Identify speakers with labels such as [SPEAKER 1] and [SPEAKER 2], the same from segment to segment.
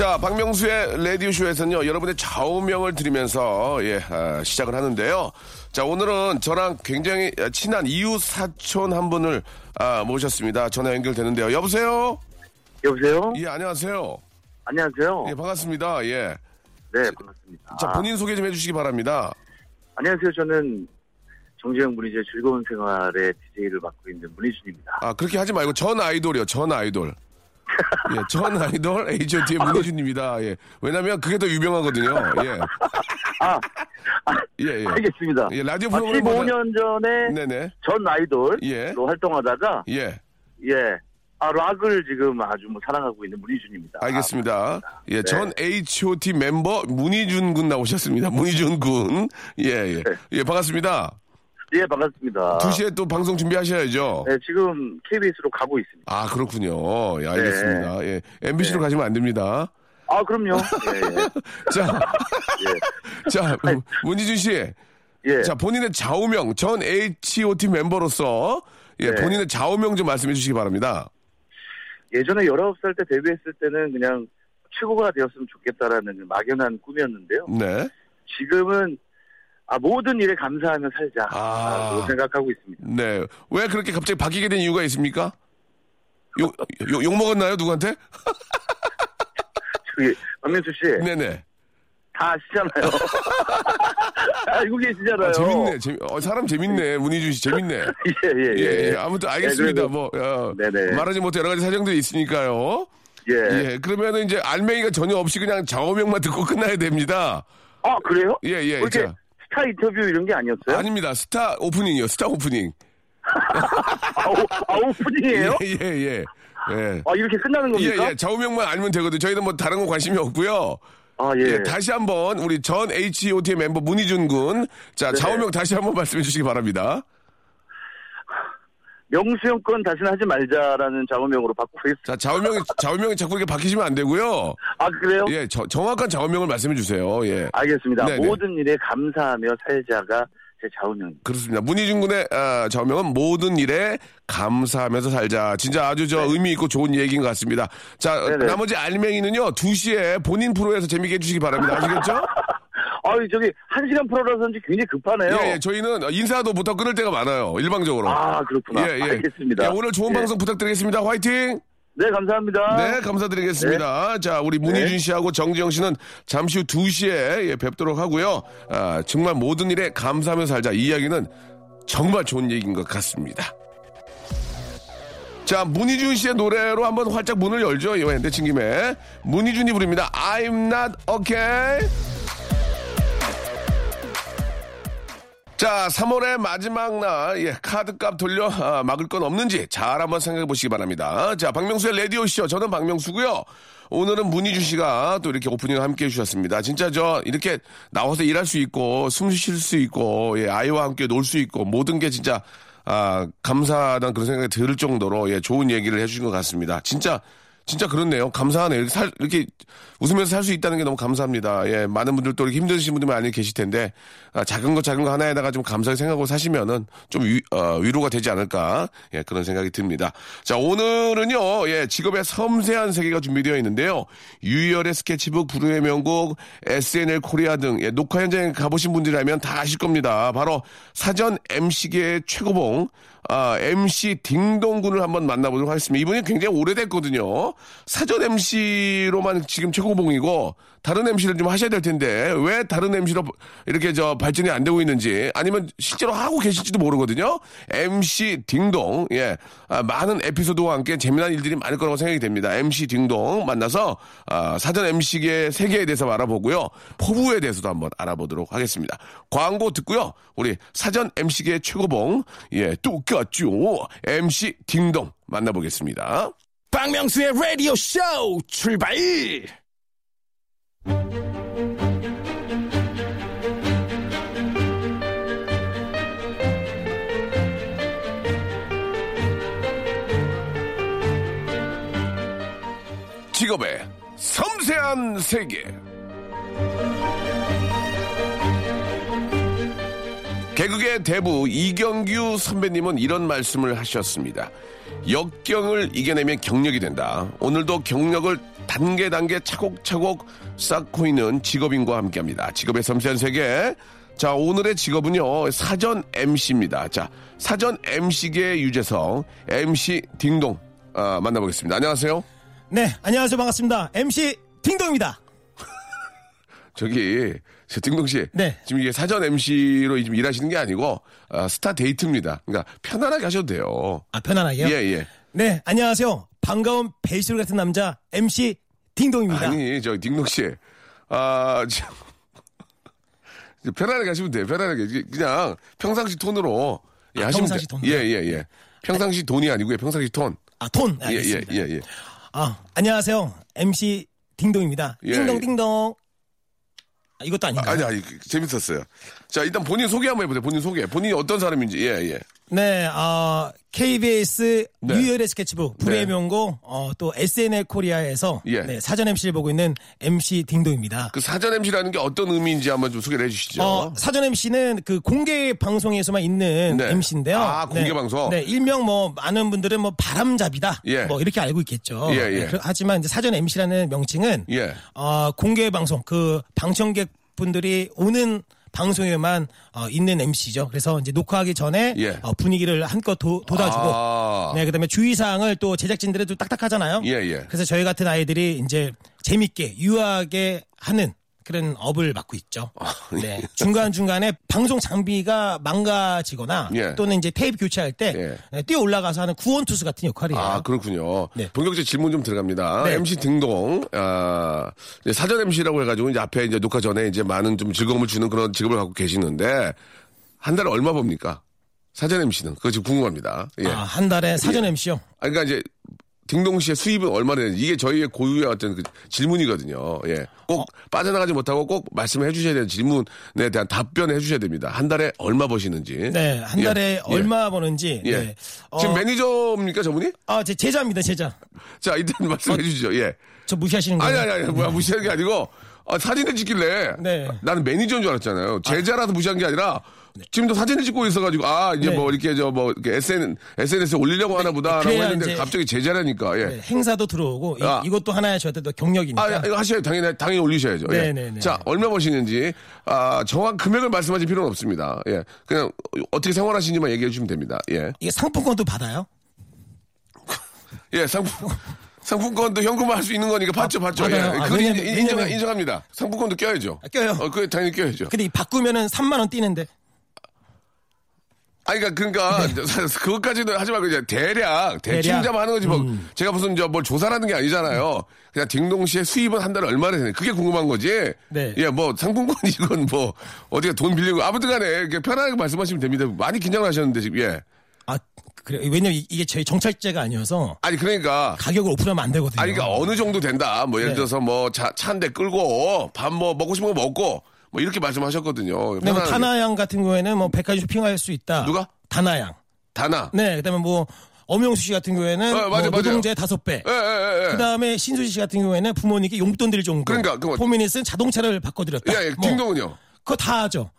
[SPEAKER 1] 자, 박명수의 라디오쇼에서는요, 여러분의 좌우명을 드리면서, 예, 아, 시작을 하는데요. 자, 오늘은 저랑 굉장히 친한 이웃 사촌 한 분을, 아, 모셨습니다. 전화 연결되는데요. 여보세요?
[SPEAKER 2] 여보세요?
[SPEAKER 1] 예, 안녕하세요.
[SPEAKER 2] 안녕하세요.
[SPEAKER 1] 예, 반갑습니다. 예.
[SPEAKER 2] 네, 반갑습니다.
[SPEAKER 1] 자, 본인 소개 좀 해주시기 바랍니다.
[SPEAKER 2] 안녕하세요. 저는 정재영 문희재 즐거운 생활의 DJ를 맡고 있는 문희준입니다.
[SPEAKER 1] 아, 그렇게 하지 말고 전 아이돌이요, 전 아이돌. 예, 전 아이돌 H.O.T의 문희준입니다. 예. 왜냐면 그게 더 유명하거든요. 예.
[SPEAKER 2] 아, 아,
[SPEAKER 1] 예, 예.
[SPEAKER 2] 알겠습니다.
[SPEAKER 1] 예, 라디오
[SPEAKER 2] 아,
[SPEAKER 1] 프로그램
[SPEAKER 2] 15년 전에
[SPEAKER 1] 네네.
[SPEAKER 2] 전 아이돌로
[SPEAKER 1] 예.
[SPEAKER 2] 활동하다가,
[SPEAKER 1] 예.
[SPEAKER 2] 예, 아, 락을 지금 아주 뭐 사랑하고 있는 문희준입니다.
[SPEAKER 1] 알겠습니다. 예,
[SPEAKER 2] 네.
[SPEAKER 1] 전 H.O.T 멤버 문희준 군 나오셨습니다. 문희준 군. 예, 예.
[SPEAKER 2] 네.
[SPEAKER 1] 예, 반갑습니다.
[SPEAKER 2] 예, 반갑습니다.
[SPEAKER 1] 2시에 또 방송 준비하셔야죠.
[SPEAKER 2] 네, 지금 KBS로 가고 있습니다.
[SPEAKER 1] 아, 그렇군요. 예, 알겠습니다. 예. MBC로
[SPEAKER 2] 네.
[SPEAKER 1] 가시면 안 됩니다.
[SPEAKER 2] 아, 그럼요. 예, 예.
[SPEAKER 1] 자, 자, 문희준 씨.
[SPEAKER 2] 예.
[SPEAKER 1] 자, 본인의 좌우명, 전 H.O.T 멤버로서 예,
[SPEAKER 2] 네.
[SPEAKER 1] 본인의 좌우명 좀 말씀해 주시기 바랍니다.
[SPEAKER 2] 예전에 19살 때 데뷔했을 때는 그냥 최고가 되었으면 좋겠다라는 막연한 꿈이었는데요.
[SPEAKER 1] 네. 지금은
[SPEAKER 2] 아, 모든 일에 감사하며 살자.
[SPEAKER 1] 아.
[SPEAKER 2] 생각하고 있습니다.
[SPEAKER 1] 네. 왜 그렇게 갑자기 바뀌게 된 이유가 있습니까? 욕, 욕, 욕 먹었나요, 누구한테?
[SPEAKER 2] 저기, 박명수 씨.
[SPEAKER 1] 네네.
[SPEAKER 2] 다 아시잖아요. 알고 계시잖아요.
[SPEAKER 1] 아, 재밌네. 재미, 어, 사람 재밌네. 문희준 씨 재밌네.
[SPEAKER 2] 예, 예,
[SPEAKER 1] 예,
[SPEAKER 2] 예.
[SPEAKER 1] 예. 아무튼 알겠습니다.
[SPEAKER 2] 네, 그래도-
[SPEAKER 1] 뭐, 어,
[SPEAKER 2] 네네.
[SPEAKER 1] 말하지 못해 여러 가지 사정들이 있으니까요.
[SPEAKER 2] 예.
[SPEAKER 1] 예. 그러면은 이제 알맹이가 전혀 없이 그냥 좌우명만 듣고 끝나야 됩니다.
[SPEAKER 2] 아, 그래요?
[SPEAKER 1] 예, 예.
[SPEAKER 2] 뭐
[SPEAKER 1] 자,
[SPEAKER 2] 스타 인터뷰 이런 게 아니었어요?
[SPEAKER 1] 아닙니다. 스타 오프닝이요. 스타 오프닝.
[SPEAKER 2] 아, 오, 아, 오프닝이에요?
[SPEAKER 1] 예, 예, 예. 예.
[SPEAKER 2] 아, 이렇게 끝나는
[SPEAKER 1] 예,
[SPEAKER 2] 겁니까?
[SPEAKER 1] 예. 좌우명만 알면 되거든요. 저희는 뭐 다른 거 관심이 없고요.
[SPEAKER 2] 아, 예.
[SPEAKER 1] 예, 다시 한번 우리 전 H.O.T 멤버 문희준 군. 자,
[SPEAKER 2] 네.
[SPEAKER 1] 좌우명 다시 한번 말씀해 주시기 바랍니다.
[SPEAKER 2] 명수 형건 다시는 하지 말자라는 좌우명으로 바꾸고 있습니다.
[SPEAKER 1] 자, 좌우명이, 좌우명이 자꾸 이렇게 바뀌시면 안 되고요.
[SPEAKER 2] 아, 그래요?
[SPEAKER 1] 예, 저- 정확한 좌우명을 말씀해 주세요. 예.
[SPEAKER 2] 알겠습니다.
[SPEAKER 1] 네네.
[SPEAKER 2] 모든 일에 감사하며 살자가 제 좌우명입니다.
[SPEAKER 1] 그렇습니다. 문희준 군의 아, 좌우명은 모든 일에 감사하면서 살자. 진짜 아주 저 의미 있고 좋은 얘기인 것 같습니다. 자,
[SPEAKER 2] 네네.
[SPEAKER 1] 나머지 알맹이는요, 2시에 본인 프로에서 재밌게 해주시기 바랍니다. 아시겠죠?
[SPEAKER 2] 아, 저기, 한 시간 프로라서인지 굉장히 급하네요.
[SPEAKER 1] 예, 예, 저희는 인사도 부터 끊을 때가 많아요. 일방적으로.
[SPEAKER 2] 아, 그렇구나.
[SPEAKER 1] 예, 예.
[SPEAKER 2] 알겠습니다.
[SPEAKER 1] 예, 오늘 좋은
[SPEAKER 2] 예.
[SPEAKER 1] 방송 부탁드리겠습니다. 화이팅!
[SPEAKER 2] 네, 감사합니다.
[SPEAKER 1] 네, 감사드리겠습니다. 자, 우리 문희준 씨하고 정지영 씨는 잠시 후 2시에 예, 뵙도록 하고요. 아, 정말 모든 일에 감사하며 살자. 이 이야기는 정말 좋은 얘기인 것 같습니다. 자, 문희준 씨의 노래로 한번 활짝 문을 열죠. 예, 내친 김에. 문희준이 부릅니다. I'm not okay. 자, 3월의 마지막 날, 예, 카드값 돌려 아, 막을 건 없는지 잘 한번 생각해 보시기 바랍니다. 자, 박명수의 라디오쇼. 저는 박명수고요 오늘은 문희주 씨가 또 이렇게 오프닝을 함께 해주셨습니다. 진짜 저, 이렇게 나와서 일할 수 있고, 숨 쉴 수 있고, 예, 아이와 함께 놀 수 있고, 모든 게 진짜, 아, 감사하다는 그런 생각이 들 정도로, 예, 좋은 얘기를 해주신 것 같습니다. 진짜, 진짜 그렇네요. 감사하네요. 이렇게 살, 이렇게 웃으면서 살 수 있다는 게 너무 감사합니다. 예, 많은 분들 또 이렇게 힘드신 분들 많이 계실 텐데, 아, 작은 거 작은 거 하나에다가 좀 감사하게 생각하고 사시면은 좀 위, 어, 위로가 되지 않을까. 예, 그런 생각이 듭니다. 자, 오늘은요, 예, 직업의 섬세한 세계가 준비되어 있는데요. 유희열의 스케치북, 부르의 명곡, SNL 코리아 등, 예, 녹화 현장에 가보신 분들이라면 다 아실 겁니다. 바로 사전 MC계의 최고봉, 아, MC 딩동군을 한번 만나보도록 하겠습니다. 이분이 굉장히 오래됐거든요. 사전 MC로만 지금 최고봉이고 다른 MC를 좀 하셔야 될 텐데 왜 다른 MC로 이렇게 저 발전이 안 되고 있는지 아니면 실제로 하고 계실지도 모르거든요. MC 딩동 예 아, 많은 에피소드와 함께 재미난 일들이 많을 거라고 생각이 됩니다. MC 딩동 만나서 아, 사전 MC계 세계에 대해서 알아보고요. 포부에 대해서도 한번 알아보도록 하겠습니다. 광고 듣고요. 우리 사전 MC계 최고봉 예 똑같죠. MC 딩동 만나보겠습니다.
[SPEAKER 3] 박명수의 라디오 쇼 출발!
[SPEAKER 1] 직업의 섬세한 세계. 개그의 대부 이경규 선배님은 이런 말씀을 하셨습니다. 역경을 이겨내면 경력이 된다. 오늘도 경력을 단계 단계 차곡차곡 쌓고 있는 직업인과 함께합니다. 직업의 섬세한 세계. 자 오늘의 직업은요 사전 MC입니다. 자 사전 MC계 유재석 MC 딩동 아, 만나보겠습니다. 안녕하세요.
[SPEAKER 3] 네, 안녕하세요. 반갑습니다. MC 딩동입니다.
[SPEAKER 1] 저기 저 딩동 씨,
[SPEAKER 3] 네.
[SPEAKER 1] 지금 이게 사전 MC로 지금 일하시는 게 아니고 아, 스타 데이트입니다. 그러니까 편안하게 하셔도 돼요.
[SPEAKER 3] 아, 편안하게요?
[SPEAKER 1] 예 예.
[SPEAKER 3] 네, 안녕하세요. 반가운 베이스볼 같은 남자 MC 딩동입니다.
[SPEAKER 1] 아니 저 딩동 씨, 아 참. 편안하게 하시면 돼요. 편안하게 그냥 평상시 톤으로 예,
[SPEAKER 3] 아,
[SPEAKER 1] 하시면
[SPEAKER 3] 평상시
[SPEAKER 1] 돼요.
[SPEAKER 3] 톤으로?
[SPEAKER 1] 예예 예. 평상시 돈이 아니고요. 평상시 톤.
[SPEAKER 3] 아, 톤.
[SPEAKER 1] 예예
[SPEAKER 3] 알겠습니다.
[SPEAKER 1] 예 예.
[SPEAKER 3] 아, 안녕하세요. MC 딩동입니다.
[SPEAKER 1] 예,
[SPEAKER 3] 딩동,
[SPEAKER 1] 예.
[SPEAKER 3] 딩동. 아, 이것도 아닌가요?
[SPEAKER 1] 아니 아니 재밌었어요. 자 일단 본인 소개 한번 해보세요. 본인 소개. 본인이 어떤 사람인지 예 예.
[SPEAKER 3] 네, 어, KBS
[SPEAKER 1] 네.
[SPEAKER 3] 유열의 스케치북 불의
[SPEAKER 1] 네.
[SPEAKER 3] 명곡 어, 또 SNL 코리아에서
[SPEAKER 1] 예.
[SPEAKER 3] 네, 사전 MC를 보고 있는 MC 딩동입니다.
[SPEAKER 1] 그 사전 MC라는 게 어떤 의미인지 한번 좀 소개를 해주시죠.
[SPEAKER 3] 어, 사전 MC는 그 공개 방송에서만 있는
[SPEAKER 1] 네.
[SPEAKER 3] MC인데요.
[SPEAKER 1] 아, 공개 방송?
[SPEAKER 3] 네, 일명 뭐 많은 분들은 뭐 바람잡이다.
[SPEAKER 1] 예.
[SPEAKER 3] 뭐 이렇게 알고 있겠죠.
[SPEAKER 1] 예, 예.
[SPEAKER 3] 네, 하지만 이제 사전 MC라는 명칭은
[SPEAKER 1] 예.
[SPEAKER 3] 어, 공개 방송 그 방청객 분들이 오는 방송에만 어, 있는 MC죠. 그래서 이제 녹화하기 전에
[SPEAKER 1] 예.
[SPEAKER 3] 어, 분위기를 한껏 도- 돋아주고
[SPEAKER 1] 아.
[SPEAKER 3] 네, 그다음에 주의사항을 또 제작진들은 또 딱딱하잖아요.
[SPEAKER 1] 예, 예.
[SPEAKER 3] 그래서 저희 같은 아이들이 이제 재밌게 유하게 하는 그런 업을 맡고 있죠.
[SPEAKER 1] 예.
[SPEAKER 3] 네. 중간중간에 방송 장비가 망가지거나
[SPEAKER 1] 예.
[SPEAKER 3] 또는 이제 테이프 교체할 때
[SPEAKER 1] 예.
[SPEAKER 3] 네, 뛰어 올라가서 하는 구원투수 같은 역할이에요.
[SPEAKER 1] 아, 그렇군요.
[SPEAKER 3] 네.
[SPEAKER 1] 본격적 질문 좀 들어갑니다.
[SPEAKER 3] 네.
[SPEAKER 1] MC 등동, 아, 사전 MC라고 해가지고 이제 앞에 이제 녹화 전에 이제 많은 좀 즐거움을 주는 그런 직업을 갖고 계시는데 한 달에 얼마 봅니까? 사전 MC는 그거 지금 궁금합니다. 예.
[SPEAKER 3] 아, 한 달에 사전 MC요.
[SPEAKER 1] 아, 그러니까 이제 딩동 씨의 수입은 얼마나 되는지 이게 저희의 고유의 어떤 그 질문이거든요. 예. 꼭 빠져나가지 못하고 꼭 말씀을 해주셔야 되는 질문에 대한 답변을 해주셔야 됩니다. 한 달에 얼마 버시는지.
[SPEAKER 3] 네, 한
[SPEAKER 1] 예.
[SPEAKER 3] 달에
[SPEAKER 1] 예.
[SPEAKER 3] 얼마 버는지.
[SPEAKER 1] 예.
[SPEAKER 3] 네. 어,
[SPEAKER 1] 지금 매니저입니까 저분이?
[SPEAKER 3] 아, 제 제자입니다, 제자.
[SPEAKER 1] 자 일단 말씀해 주시죠. 예.
[SPEAKER 3] 저 무시하시는 거예요?
[SPEAKER 1] 아니 아니 아니 뭐야 무시하는 게 아니고 아, 사진을 찍길래
[SPEAKER 3] 네.
[SPEAKER 1] 나는 매니저인 줄 알았잖아요. 제자라서 무시한 게 아니라 지금도 사진을 찍고 있어가지고 아 이제
[SPEAKER 3] 네.
[SPEAKER 1] 뭐 이렇게 저 뭐 SN SNS에 올리려고 하나 보다라고 했는데 갑자기 제자라니까 예.
[SPEAKER 3] 네, 행사도 들어오고 이,
[SPEAKER 1] 아.
[SPEAKER 3] 이 것도 하나의 저한테 또 경력이니까.
[SPEAKER 1] 아, 이거 하셔야 당연히 당연히 올리셔야죠. 예.
[SPEAKER 3] 네, 네, 네.
[SPEAKER 1] 자, 얼마 버시는지 아, 정확 금액을 말씀하실 필요는 없습니다. 예. 그냥 어떻게 생활하시는지만 얘기해 주시면 됩니다. 예.
[SPEAKER 3] 이게 상품권도 받아요?
[SPEAKER 1] 예, 상품 상품권도 현금화 할 수 있는 거니까 봤죠, 봤죠. 예.
[SPEAKER 3] 받아요. 아,
[SPEAKER 1] 그건
[SPEAKER 3] 왜냐면-
[SPEAKER 1] 인- 인정,
[SPEAKER 3] 왜냐면-
[SPEAKER 1] 인정합니다. 상품권도 껴야죠.
[SPEAKER 3] 아, 껴요.
[SPEAKER 1] 어, 그 당연히 껴야죠.
[SPEAKER 3] 근데 이 바꾸면은 3만 원 뛰는데.
[SPEAKER 1] 아니, 그러니까, 그러니까, 그것까지는 하지 말고, 이제 대략, 대충. 잡아 하는 거지, 뭐, 제가 무슨, 저, 뭘 조사라는 게 아니잖아요. 그냥 딩동 씨의 수입은 한 달에 얼마나 되는 그게 궁금한 거지.
[SPEAKER 3] 네.
[SPEAKER 1] 예, 뭐, 상품권 이건 뭐, 어디가 돈 빌리고, 아무튼 간에, 이렇게 편하게 말씀하시면 됩니다. 많이 긴장을 하셨는데, 지금, 예.
[SPEAKER 3] 아, 그래. 왜냐면 이- 이게 저희 정찰제가 아니어서
[SPEAKER 1] 아니, 그러니까,
[SPEAKER 3] 가격을 오픈하면 안 되거든요.
[SPEAKER 1] 아니, 그러니까 어느 정도 된다. 뭐, 예를
[SPEAKER 3] 네.
[SPEAKER 1] 들어서 뭐, 차, 차한 대 끌고, 밥 뭐, 먹고 싶은 거 먹고, 뭐, 이렇게 말씀하셨거든요.
[SPEAKER 3] 네, 뭐. 다나양 같은 경우에는 뭐 백화점 쇼핑할 수 있다.
[SPEAKER 1] 누가?
[SPEAKER 3] 다나양.
[SPEAKER 1] 다나.
[SPEAKER 3] 네, 그다음에 뭐 엄영수 씨 같은 경우에는
[SPEAKER 1] 어, 맞아,
[SPEAKER 3] 뭐. 노동제 다섯 배.
[SPEAKER 1] 예, 예, 예. 예.
[SPEAKER 3] 그다음에 신수지 씨 같은 경우에는 부모님께 용돈 드릴 정도.
[SPEAKER 1] 그러니까, 그거-
[SPEAKER 3] 포미닛은 자동차를 바꿔드렸다.
[SPEAKER 1] 예, 예,
[SPEAKER 3] 뭐,
[SPEAKER 1] 딩동은요?
[SPEAKER 3] 그거 다 하죠.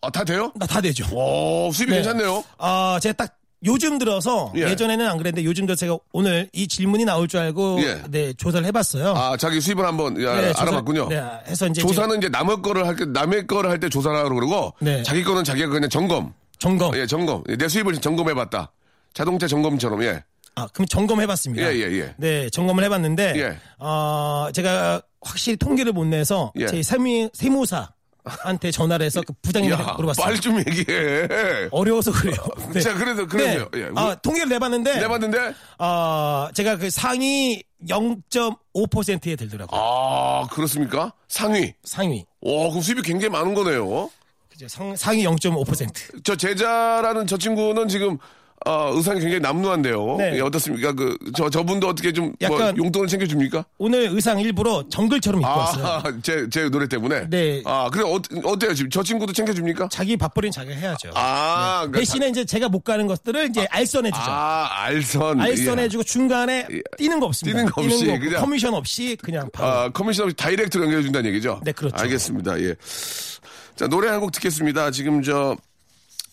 [SPEAKER 1] 아, 다 돼요?
[SPEAKER 3] 나 다 되죠.
[SPEAKER 1] 오, 수입이
[SPEAKER 3] 네.
[SPEAKER 1] 괜찮네요.
[SPEAKER 3] 아, 제가 딱 요즘 들어서
[SPEAKER 1] 예.
[SPEAKER 3] 예. 전에는안 그랬는데 요즘 들어서 제가 오늘 이 질문이 나올 줄 알고
[SPEAKER 1] 예.
[SPEAKER 3] 네, 조사를 해봤어요.
[SPEAKER 1] 아, 자기 수입을 한번 야,
[SPEAKER 3] 네,
[SPEAKER 1] 알아봤군요.
[SPEAKER 3] 네, 해서 이제
[SPEAKER 1] 조사는 이제 남의 거를 할 때, 남의 거를 할 때 조사라고 그러고,
[SPEAKER 3] 네.
[SPEAKER 1] 자기 거는 자기가 그냥 점검.
[SPEAKER 3] 점검.
[SPEAKER 1] 예, 점검. 내 수입을 점검해봤다. 자동차 점검처럼 예.
[SPEAKER 3] 아, 그럼 점검해봤습니다.
[SPEAKER 1] 예, 예, 예.
[SPEAKER 3] 네, 점검을 해봤는데,
[SPEAKER 1] 예.
[SPEAKER 3] 어, 제가 확실히 통계를 못 내서
[SPEAKER 1] 예.
[SPEAKER 3] 제 세무, 세무사 한테 전화를 해서 그 부장님한테
[SPEAKER 1] 야,
[SPEAKER 3] 물어봤어요.
[SPEAKER 1] 빨리 좀 얘기해.
[SPEAKER 3] 어려워서 그래요. 네.
[SPEAKER 1] 자, 그래서 그래서요. 예.
[SPEAKER 3] 아, 통계를 내봤는데,
[SPEAKER 1] 내봤는데
[SPEAKER 3] 어, 제가 그 상위 0.5%에 들더라고요.
[SPEAKER 1] 아 그렇습니까? 상위.
[SPEAKER 3] 상위.
[SPEAKER 1] 오, 그럼 수입이 굉장히 많은 거네요.
[SPEAKER 3] 그죠. 상, 상위 0.5%.
[SPEAKER 1] 저 제자라는 저 친구는 지금 어, 의상이 굉장히 남루한데요.
[SPEAKER 3] 네.
[SPEAKER 1] 예, 어떻습니까? 그 저 저분도 어떻게 좀 뭐
[SPEAKER 3] 약간-
[SPEAKER 1] 용돈을 챙겨줍니까?
[SPEAKER 3] 오늘 의상 일부러 정글처럼 입고 왔어요.
[SPEAKER 1] 아, 제, 제 노래 때문에?
[SPEAKER 3] 네.
[SPEAKER 1] 아, 그래, 어, 어때요? 지금 저 친구도 챙겨줍니까?
[SPEAKER 3] 자기 밥벌이는 자기가 해야죠.
[SPEAKER 1] 아, 그러니까
[SPEAKER 3] 대신에 이제 제가 못 가는 것들을 이제 알선해주죠.
[SPEAKER 1] 아, 알선.
[SPEAKER 3] 알선해주고 중간에
[SPEAKER 1] 예.
[SPEAKER 3] 뛰는 거 없습니다.
[SPEAKER 1] 뛰는 거 없이
[SPEAKER 3] 없고
[SPEAKER 1] 그냥-
[SPEAKER 3] 커미션 없이 그냥 바로.
[SPEAKER 1] 아, 커미션 없이 direct로 연결해준다는 얘기죠?
[SPEAKER 3] 네, 그렇죠.
[SPEAKER 1] 알겠습니다. 예. 자, 노래 한 곡 듣겠습니다. 지금 저,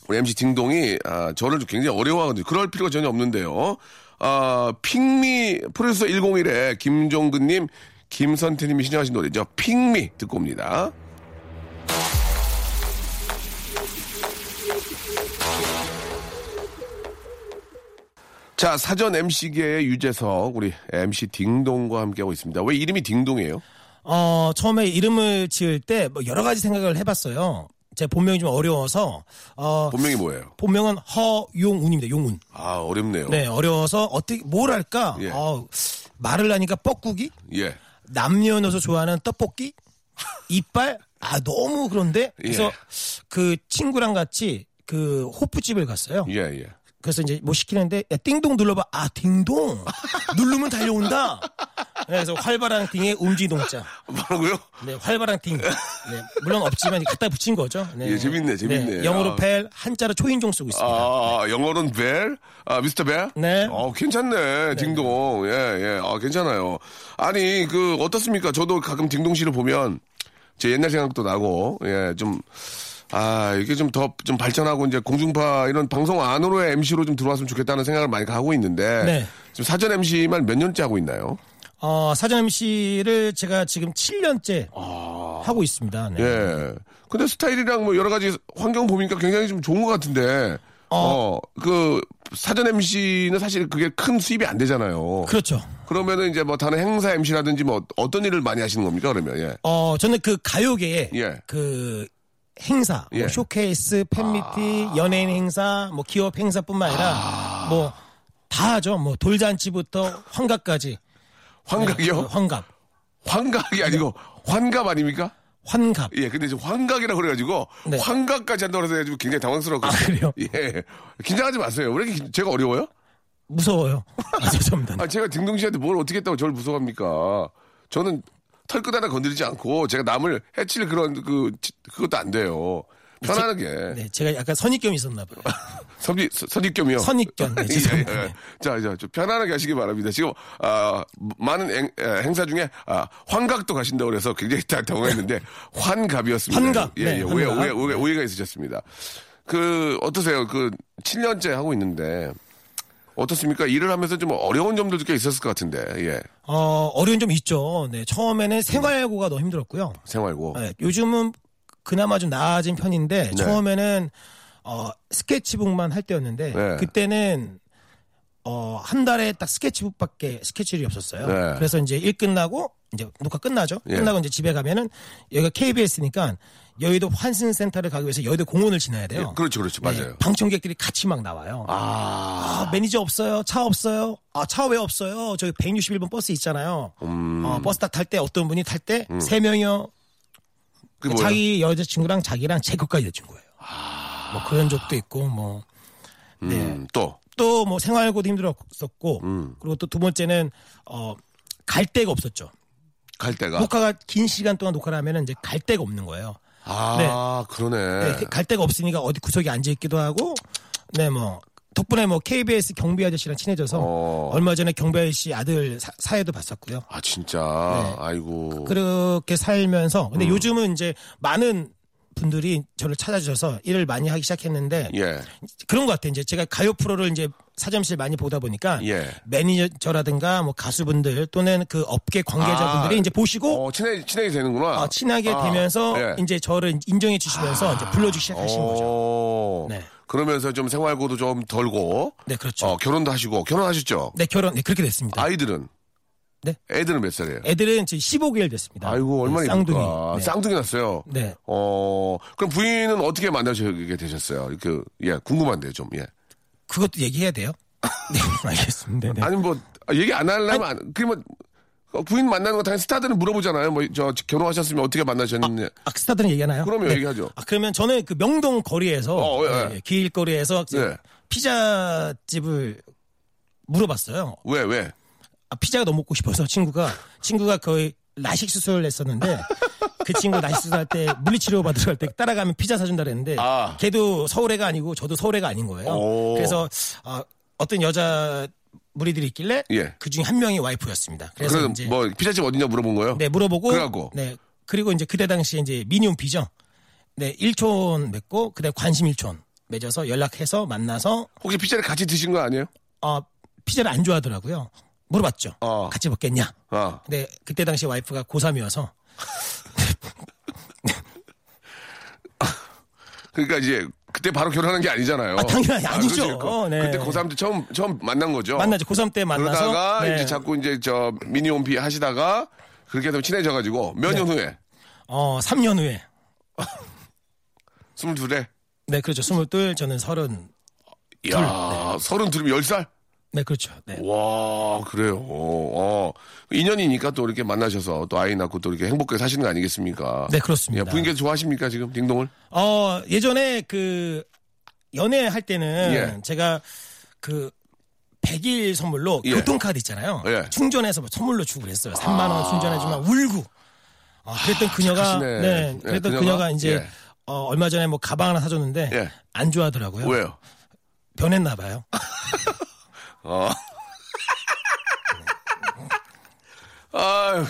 [SPEAKER 1] 우리 MC 딩동이, 아, 저를 좀 굉장히 어려워하거든요. 그럴 필요가 전혀 없는데요. 아, Pick Me Produce 101의 김종근님, 김선태님이 신청하신 노래죠. Pick Me 듣고 옵니다. 자, 사전 MC계의 유재석, 우리 MC 딩동과 함께하고 있습니다. 왜 이름이 딩동이에요?
[SPEAKER 3] 어, 처음에 이름을 지을 때 뭐 여러 가지 생각을 해봤어요. 제 본명이 좀 어려워서 어,
[SPEAKER 1] 본명이 뭐예요?
[SPEAKER 3] 본명은 허용운입니다. 용운.
[SPEAKER 1] 아, 어렵네요.
[SPEAKER 3] 네, 어려워서 어떻게 뭘 할까?
[SPEAKER 1] 예.
[SPEAKER 3] 어, 말을 하니까 뻐꾸기,
[SPEAKER 1] 예.
[SPEAKER 3] 남녀노소 좋아하는 떡볶이, 이빨. 아 너무 그런데 그래서
[SPEAKER 1] 예.
[SPEAKER 3] 그 친구랑 같이 그 호프집을 갔어요.
[SPEAKER 1] 예, 예.
[SPEAKER 3] 그래서 이제 뭐 시키는데 야, 띵동 눌러봐. 아 띵동 누르면 달려온다. 네, 그래서 활발한 띵의 움지동자.
[SPEAKER 1] 뭐라고요?
[SPEAKER 3] 네, 활발한 띵. 네, 물론 없지만 갖다 붙인 거죠. 네.
[SPEAKER 1] 예, 재밌네, 재밌네.
[SPEAKER 3] 영어로
[SPEAKER 1] 아.
[SPEAKER 3] 벨, 한자로 초인종 쓰고 있습니다.
[SPEAKER 1] 아, 영어로는 벨? 아, 미스터 벨?
[SPEAKER 3] 네.
[SPEAKER 1] 어, 괜찮네, 딩동. 예, 예. 아, 괜찮아요. 아니, 그, 어떻습니까? 저도 가끔 딩동 씨를 보면 제 옛날 생각도 나고, 예, 좀, 아, 이게 좀 더, 좀 발전하고 이제 공중파 이런 방송 안으로의 MC로 좀 들어왔으면 좋겠다는 생각을 많이 하고 있는데.
[SPEAKER 3] 네.
[SPEAKER 1] 지금 사전 MC만 몇 년째 하고 있나요?
[SPEAKER 3] 어, 사전 MC를 제가 지금 7년째 하고 있습니다. 네.
[SPEAKER 1] 아. 예. 근데 스타일이랑 뭐 여러 가지 환경 보니까 굉장히 좀 좋은 것 같은데. 어, 그, 사전 MC는 사실 그게 큰 수입이 안 되잖아요.
[SPEAKER 3] 그렇죠.
[SPEAKER 1] 그러면은 이제 뭐 다른 행사 MC라든지 뭐 어떤 일을 많이 하시는 겁니까, 그러면? 예.
[SPEAKER 3] 어, 저는 그 가요계에
[SPEAKER 1] 예.
[SPEAKER 3] 그 행사, 뭐
[SPEAKER 1] 예.
[SPEAKER 3] 쇼케이스, 팬미티, 연예인 행사, 뭐 기업 행사뿐만 아니라 뭐다 하죠. 뭐 돌잔치부터 환갑까지.
[SPEAKER 1] 환각이요?
[SPEAKER 3] 네, 환갑.
[SPEAKER 1] 환각이 아니고 환갑 아닙니까?
[SPEAKER 3] 환갑.
[SPEAKER 1] 예, 근데 지금 환각이라고 그래가지고
[SPEAKER 3] 네.
[SPEAKER 1] 환각까지 한다고 해서 굉장히 당황스럽거든요.
[SPEAKER 3] 아, 그래요?
[SPEAKER 1] 예. 긴장하지 마세요. 왜 이렇게 기- 제가 어려워요?
[SPEAKER 3] 무서워요. 아, 죄송합니다.
[SPEAKER 1] 아, 제가 딩동 씨한테 뭘 어떻게 했다고 저를 무서워합니까? 저는 털끝 하나 건드리지 않고 제가 남을 해칠 그런 그, 지- 그것도 안 돼요. 편안하게.
[SPEAKER 3] 네, 제가 약간 선입견이 있었나 봐요.
[SPEAKER 1] 선입, 선입견이요?
[SPEAKER 3] 선입견. 네,
[SPEAKER 1] 예,
[SPEAKER 3] 죄송합니다.
[SPEAKER 1] 예. 자, 자, 좀 편안하게 하시기 바랍니다. 지금, 아, 많은 행, 에, 행사 중에, 아, 환각도 가신다고 그래서 굉장히 다 당황했는데, 환갑이었습니다.
[SPEAKER 3] 환갑.
[SPEAKER 1] 예,
[SPEAKER 3] 네,
[SPEAKER 1] 예. 오해. 오해, 오해, 오해가 있으셨습니다. 그, 어떠세요? 그, 7년째 하고 있는데, 어떻습니까? 일을 하면서 좀 어려운 점들도 꽤 있었을 것 같은데, 예.
[SPEAKER 3] 어, 어려운 점 있죠. 네, 처음에는 생활고가 너무 힘들었고요.
[SPEAKER 1] 생활고.
[SPEAKER 3] 네, 요즘은 그나마 좀 나아진 편인데
[SPEAKER 1] 네.
[SPEAKER 3] 처음에는 어, 스케치북만 할 때였는데
[SPEAKER 1] 네.
[SPEAKER 3] 그때는 어, 한 달에 딱 스케치북밖에 스케치일이 없었어요.
[SPEAKER 1] 네.
[SPEAKER 3] 그래서 이제 일 끝나고 이제 녹화 끝나죠.
[SPEAKER 1] 예.
[SPEAKER 3] 끝나고 이제 집에 가면은 여기가 KBS니까 여의도 환승센터를 가기 위해서 여의도 공원을 지나야 돼요.
[SPEAKER 1] 예, 그렇죠, 그렇죠.
[SPEAKER 3] 네,
[SPEAKER 1] 맞아요.
[SPEAKER 3] 방청객들이 같이 막 나와요.
[SPEAKER 1] 아,
[SPEAKER 3] 아, 매니저 없어요? 차 없어요? 아, 차 왜 없어요? 저기 161번 버스 있잖아요.
[SPEAKER 1] 음.
[SPEAKER 3] 어, 버스 딱탈때 어떤 분이 탈 때세 명이요.
[SPEAKER 1] 뭐예요?
[SPEAKER 3] 자기 여자친구랑 자기랑 제 것까지 여자친구예요. 뭐 그런 적도 있고 뭐. 네.
[SPEAKER 1] 음, 또.
[SPEAKER 3] 또 뭐 생활고도 힘들었었고
[SPEAKER 1] 음.
[SPEAKER 3] 그리고 또 두 번째는 어 갈 데가 없었죠.
[SPEAKER 1] 갈 데가.
[SPEAKER 3] 녹화가 긴 시간 동안 녹화를 하면은 이제 갈 데가 없는 거예요.
[SPEAKER 1] 아, 그러네.
[SPEAKER 3] 네, 갈 데가 없으니까 어디 구석에 앉아 있기도 하고 네 뭐 덕분에 뭐 KBS 경비 아저씨랑 친해져서
[SPEAKER 1] 어.
[SPEAKER 3] 얼마 전에 경비 아저씨 아들 사, 사회도 봤었고요.
[SPEAKER 1] 아, 진짜.
[SPEAKER 3] 네.
[SPEAKER 1] 아이고.
[SPEAKER 3] 그렇게 살면서
[SPEAKER 1] 음.
[SPEAKER 3] 근데 요즘은 이제 많은 분들이 저를 찾아주셔서 일을 많이 하기 시작했는데
[SPEAKER 1] 예.
[SPEAKER 3] 그런 것 같아요. 이제 제가 가요 프로를 이제 사점실 많이 보다 보니까
[SPEAKER 1] 예.
[SPEAKER 3] 매니저라든가 뭐 가수분들 또는 그 업계 관계자분들이
[SPEAKER 1] 아,
[SPEAKER 3] 이제 보시고
[SPEAKER 1] 어, 친해, 친하게 되는구나.
[SPEAKER 3] 어, 친하게
[SPEAKER 1] 아,
[SPEAKER 3] 되면서
[SPEAKER 1] 예.
[SPEAKER 3] 이제 저를 인정해 주시면서 이제 불러주기 시작하신 거죠.
[SPEAKER 1] 오.
[SPEAKER 3] 네.
[SPEAKER 1] 그러면서 좀 생활고도 좀 덜고.
[SPEAKER 3] 네, 그렇죠.
[SPEAKER 1] 어, 결혼도 하시고. 결혼하셨죠?
[SPEAKER 3] 네, 결혼, 네, 그렇게 됐습니다.
[SPEAKER 1] 아이들은?
[SPEAKER 3] 네.
[SPEAKER 1] 애들은 몇 살이에요?
[SPEAKER 3] 애들은 지금 15개월 됐습니다.
[SPEAKER 1] 아이고, 얼마나
[SPEAKER 3] 네, 쌍둥이.
[SPEAKER 1] 이쁠까.
[SPEAKER 3] 네.
[SPEAKER 1] 쌍둥이 났어요.
[SPEAKER 3] 네.
[SPEAKER 1] 어, 그럼 부인은 어떻게 만나시게 되셨어요? 그, 예, 궁금한데요, 좀, 예.
[SPEAKER 3] 그것도 얘기해야 돼요? 네, 알겠습니다. 네.
[SPEAKER 1] 아니, 뭐, 아, 얘기 안 하려면, 안, 그러면, 어, 부인 만나는 거 당연히 스타들은 물어보잖아요. 뭐, 저, 결혼하셨으면 어떻게 만나셨느냐.
[SPEAKER 3] 아, 스타들은 얘기하나요?
[SPEAKER 1] 그럼요, 얘기하죠.
[SPEAKER 3] 아, 그러면 저는 그 명동 거리에서,
[SPEAKER 1] 어, 예.
[SPEAKER 3] 예, 길거리에서
[SPEAKER 1] 예.
[SPEAKER 3] 피자 집을 물어봤어요.
[SPEAKER 1] 왜, 왜?
[SPEAKER 3] 아, 피자가 너무 먹고 싶어서 친구가, 친구가 거의 라식 수술을 했었는데, 그 친구 라식 수술할 때 물리치료 받으러 갈 때 따라가면 피자 사준다 그랬는데,
[SPEAKER 1] 아.
[SPEAKER 3] 걔도 서울애가 아니고 저도 서울애가 아닌 거예요.
[SPEAKER 1] 오.
[SPEAKER 3] 그래서, 아, 어떤 여자 무리들이 있길래,
[SPEAKER 1] 예.
[SPEAKER 3] 그 중에 한 명이 와이프였습니다. 그래서
[SPEAKER 1] 그래서
[SPEAKER 3] 이제,
[SPEAKER 1] 뭐, 피자집 어디냐 물어본 거예요?
[SPEAKER 3] 네, 물어보고.
[SPEAKER 1] 그래갖고?
[SPEAKER 3] 네. 그리고 이제 그때 당시에 이제 미니홈 비죠. 네, 1촌 맺고, 그다음 관심 1촌 맺어서 연락해서 만나서,
[SPEAKER 1] 혹시 피자를 같이 드신 거 아니에요?
[SPEAKER 3] 어, 피자를 안 좋아하더라고요. 물어봤죠.
[SPEAKER 1] 어.
[SPEAKER 3] 같이 먹겠냐.
[SPEAKER 1] 아.
[SPEAKER 3] 근데 그때 당시 와이프가 고3이어서,
[SPEAKER 1] 그러니까 이제, 그때 바로 결혼한 게 아니잖아요.
[SPEAKER 3] 아, 당연히 아니죠.
[SPEAKER 1] 그렇지. 그-
[SPEAKER 3] 네.
[SPEAKER 1] 그때 고3 때 처음, 처음 만난 거죠.
[SPEAKER 3] 만나죠. 고3 때 만나서.
[SPEAKER 1] 그러다가
[SPEAKER 3] 네.
[SPEAKER 1] 이제 자꾸 이제 저 미니홈피 하시다가 그렇게 해서 친해져 가지고 몇 년 후에?
[SPEAKER 3] 어, 3년 후에.
[SPEAKER 1] 22에?
[SPEAKER 3] 네, 그렇죠. 22, 저는 30.
[SPEAKER 1] 이야, 서른 둘이면 10살?
[SPEAKER 3] 네, 그렇죠. 네.
[SPEAKER 1] 와, 그래요. 어, 인연이니까 또 이렇게 만나셔서 또 아이 낳고 또 이렇게 행복하게 사시는 거 아니겠습니까?
[SPEAKER 3] 네,
[SPEAKER 1] 예,
[SPEAKER 3] 그렇습니다.
[SPEAKER 1] 부인께서 좋아하십니까, 지금, 딩동을?
[SPEAKER 3] 어, 예전에 그 연애할 때는
[SPEAKER 1] 예.
[SPEAKER 3] 제가 그 100일 선물로
[SPEAKER 1] 예.
[SPEAKER 3] 교통카드 있잖아요.
[SPEAKER 1] 예.
[SPEAKER 3] 충전해서 뭐 선물로 주고 그랬어요. 3만 원 충전해주면 울고. 어, 그랬던 그녀가
[SPEAKER 1] 착하시네.
[SPEAKER 3] 네,
[SPEAKER 1] 예,
[SPEAKER 3] 그랬던
[SPEAKER 1] 그녀가?
[SPEAKER 3] 그녀가 이제
[SPEAKER 1] 예.
[SPEAKER 3] 어, 얼마 전에 뭐 가방 하나 사줬는데
[SPEAKER 1] 예.
[SPEAKER 3] 안 좋아하더라고요.
[SPEAKER 1] 왜요?
[SPEAKER 3] 변했나 봐요.
[SPEAKER 1] 어. 아유,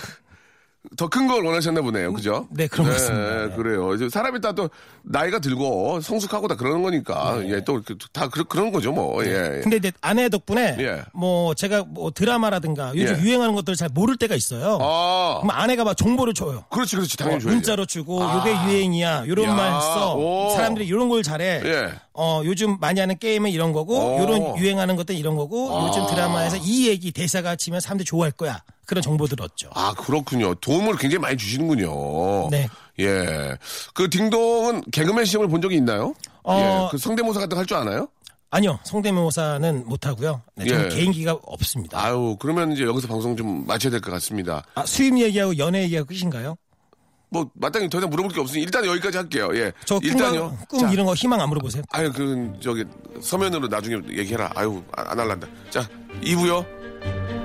[SPEAKER 1] 더 큰 걸 원하셨나 보네요. 그죠?
[SPEAKER 3] 네, 그런 것 같습니다. 네.
[SPEAKER 1] 그래요. 이제 사람이 다 또 나이가 들고 성숙하고 다 그러는 거니까. 예, 또다 그런 거죠, 뭐. 예.
[SPEAKER 3] 네. 근데 이제 아내 덕분에
[SPEAKER 1] 예.
[SPEAKER 3] 뭐 제가 뭐 드라마라든가 요즘
[SPEAKER 1] 예.
[SPEAKER 3] 유행하는 것들을 잘 모를 때가 있어요.
[SPEAKER 1] 아,
[SPEAKER 3] 그럼 아내가 막 정보를 줘요.
[SPEAKER 1] 그렇지, 그렇지. 당연히
[SPEAKER 3] 어,
[SPEAKER 1] 줘야죠.
[SPEAKER 3] 문자로 주고 요게 유행이야. 요런
[SPEAKER 1] 야,
[SPEAKER 3] 말 써.
[SPEAKER 1] 오.
[SPEAKER 3] 사람들이 이런 걸 잘해.
[SPEAKER 1] 예.
[SPEAKER 3] 어, 요즘 많이 하는 게임은 이런 거고
[SPEAKER 1] 오.
[SPEAKER 3] 요런 유행하는 것들 이런 거고 요즘 드라마에서 이 얘기 대사가 치면 사람들이 좋아할 거야. 그런 정보들을 얻죠.
[SPEAKER 1] 아, 그렇군요. 도움을 굉장히 많이 주시는군요.
[SPEAKER 3] 네.
[SPEAKER 1] 예. 그 딩동은 개그맨 시험을 본 적이 있나요?
[SPEAKER 3] 어.
[SPEAKER 1] 예. 그 성대모사 같은 거 할 줄 아나요?
[SPEAKER 3] 아니요. 성대모사는 못 하고요. 네, 저는
[SPEAKER 1] 예.
[SPEAKER 3] 개인기가 없습니다.
[SPEAKER 1] 아유, 그러면 이제 여기서 방송 좀 마쳐야 될 것 같습니다.
[SPEAKER 3] 아, 수입 얘기하고 연애 얘기하고 끝인가요?
[SPEAKER 1] 뭐, 마땅히 더 이상 물어볼 게 없으니 일단 여기까지 할게요. 예.
[SPEAKER 3] 저 꿈,
[SPEAKER 1] 일단요.
[SPEAKER 3] 꿈
[SPEAKER 1] 자,
[SPEAKER 3] 이런 거 희망 안 물어보세요.
[SPEAKER 1] 아유, 그, 저기, 서면으로 나중에 얘기해라. 아유, 안, 안 할란다. 자, 2부요.